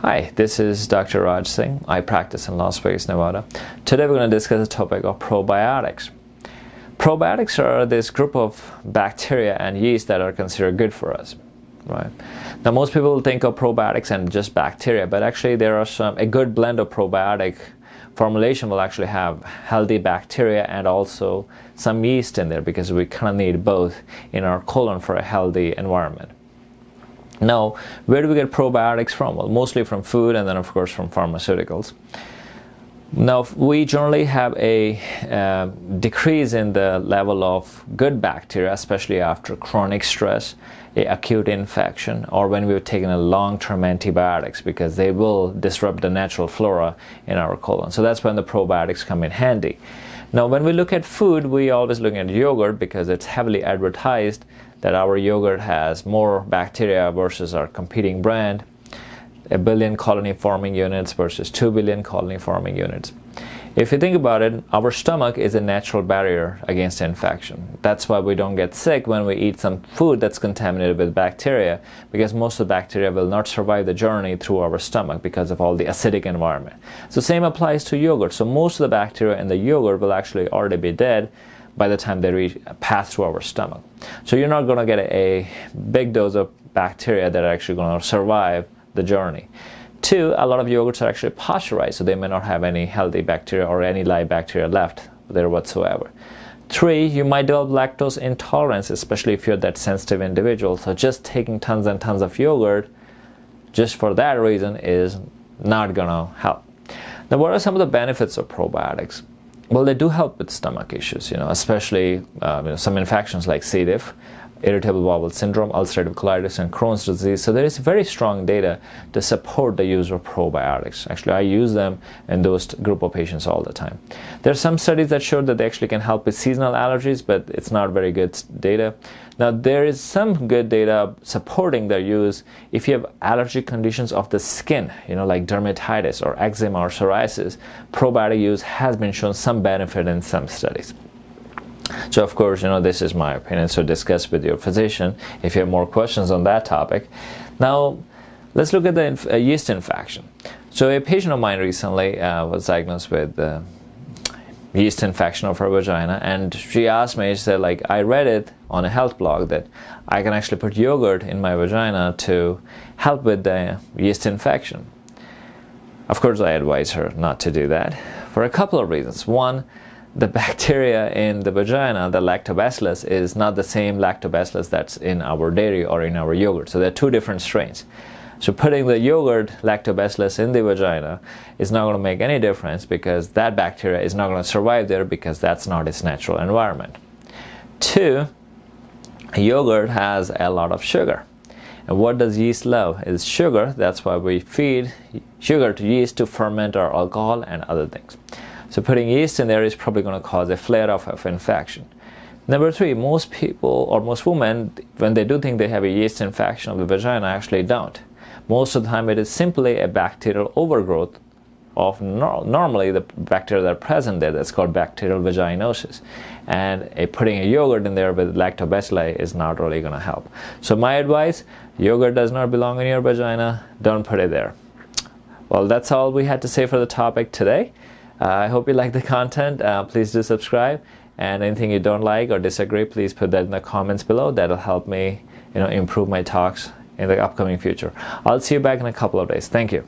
Hi, this is Dr. Raj Singh. I practice in Las Vegas, Nevada. Today we're going to discuss the topic of probiotics. Probiotics are this group of bacteria and yeast that are considered good for us. Right. Now most people think of probiotics and just bacteria, but actually there are some a good blend of probiotic formulation will actually have healthy bacteria and also some yeast in there because we kind of need both in our colon for a healthy environment. Now, where do we get probiotics from? Well, mostly from food and then, of course, from pharmaceuticals. Now, we generally have a uh, decrease in the level of good bacteria, especially after chronic stress, acute infection, or when we've taken a long-term antibiotics because they will disrupt the natural flora in our colon. So that's when the probiotics come in handy. Now, when we look at food, we always look at yogurt because it's heavily advertised that our yogurt has more bacteria versus our competing brand, a billion colony forming units versus 2 billion colony forming units. If you think about it, our stomach is a natural barrier against infection. That's why we don't get sick when we eat some food that's contaminated with bacteria, because most of the bacteria will not survive the journey through our stomach because of all the acidic environment. So same applies to yogurt. So most of the bacteria in the yogurt will actually already be dead by the time they reach, pass through our stomach. So you're not going to get a, a big dose of bacteria that are actually going to survive the journey. Two, a lot of yogurts are actually pasteurized, so they may not have any healthy bacteria or any live bacteria left there whatsoever. Three, you might develop lactose intolerance, especially if you're that sensitive individual. So just taking tons and tons of yogurt, just for that reason, is not gonna help. Now, what are some of the benefits of probiotics? Well, they do help with stomach issues, you know, especially uh, you know, some infections like C. diff irritable bowel syndrome, ulcerative colitis, and Crohn's disease. So there is very strong data to support the use of probiotics. Actually, I use them in those group of patients all the time. There are some studies that show that they actually can help with seasonal allergies, but it's not very good data. Now, there is some good data supporting their use if you have allergic conditions of the skin, you know, like dermatitis or eczema or psoriasis. Probiotic use has been shown some benefit in some studies. So of course, you know, this is my opinion, so discuss with your physician if you have more questions on that topic. Now, let's look at the inf- uh, yeast infection. So a patient of mine recently uh, was diagnosed with uh, yeast infection of her vagina, and she asked me, she said, like, I read it on a health blog that I can actually put yogurt in my vagina to help with the yeast infection. Of course, I advise her not to do that for a couple of reasons. One, the bacteria in the vagina, the lactobacillus, is not the same lactobacillus that's in our dairy or in our yogurt. So they're two different strains. So putting the yogurt lactobacillus in the vagina is not going to make any difference because that bacteria is not going to survive there because that's not its natural environment. Two, yogurt has a lot of sugar. And what does yeast love? Is sugar. That's why we feed sugar to yeast to ferment our alcohol and other things. So putting yeast in there is probably going to cause a flare-up of infection. Number three, most people or most women, when they do think they have a yeast infection of the vagina, actually don't. Most of the time, it is simply a bacterial overgrowth of no- normally the bacteria that are present there. That's called bacterial vaginosis. And a, putting a yogurt in there with lactobacilli is not really going to help. So my advice: yogurt does not belong in your vagina. Don't put it there. Well, that's all we had to say for the topic today. Uh, I hope you like the content. Uh, please do subscribe. And anything you don't like or disagree, please put that in the comments below. That'll help me, you know, improve my talks in the upcoming future. I'll see you back in a couple of days. Thank you.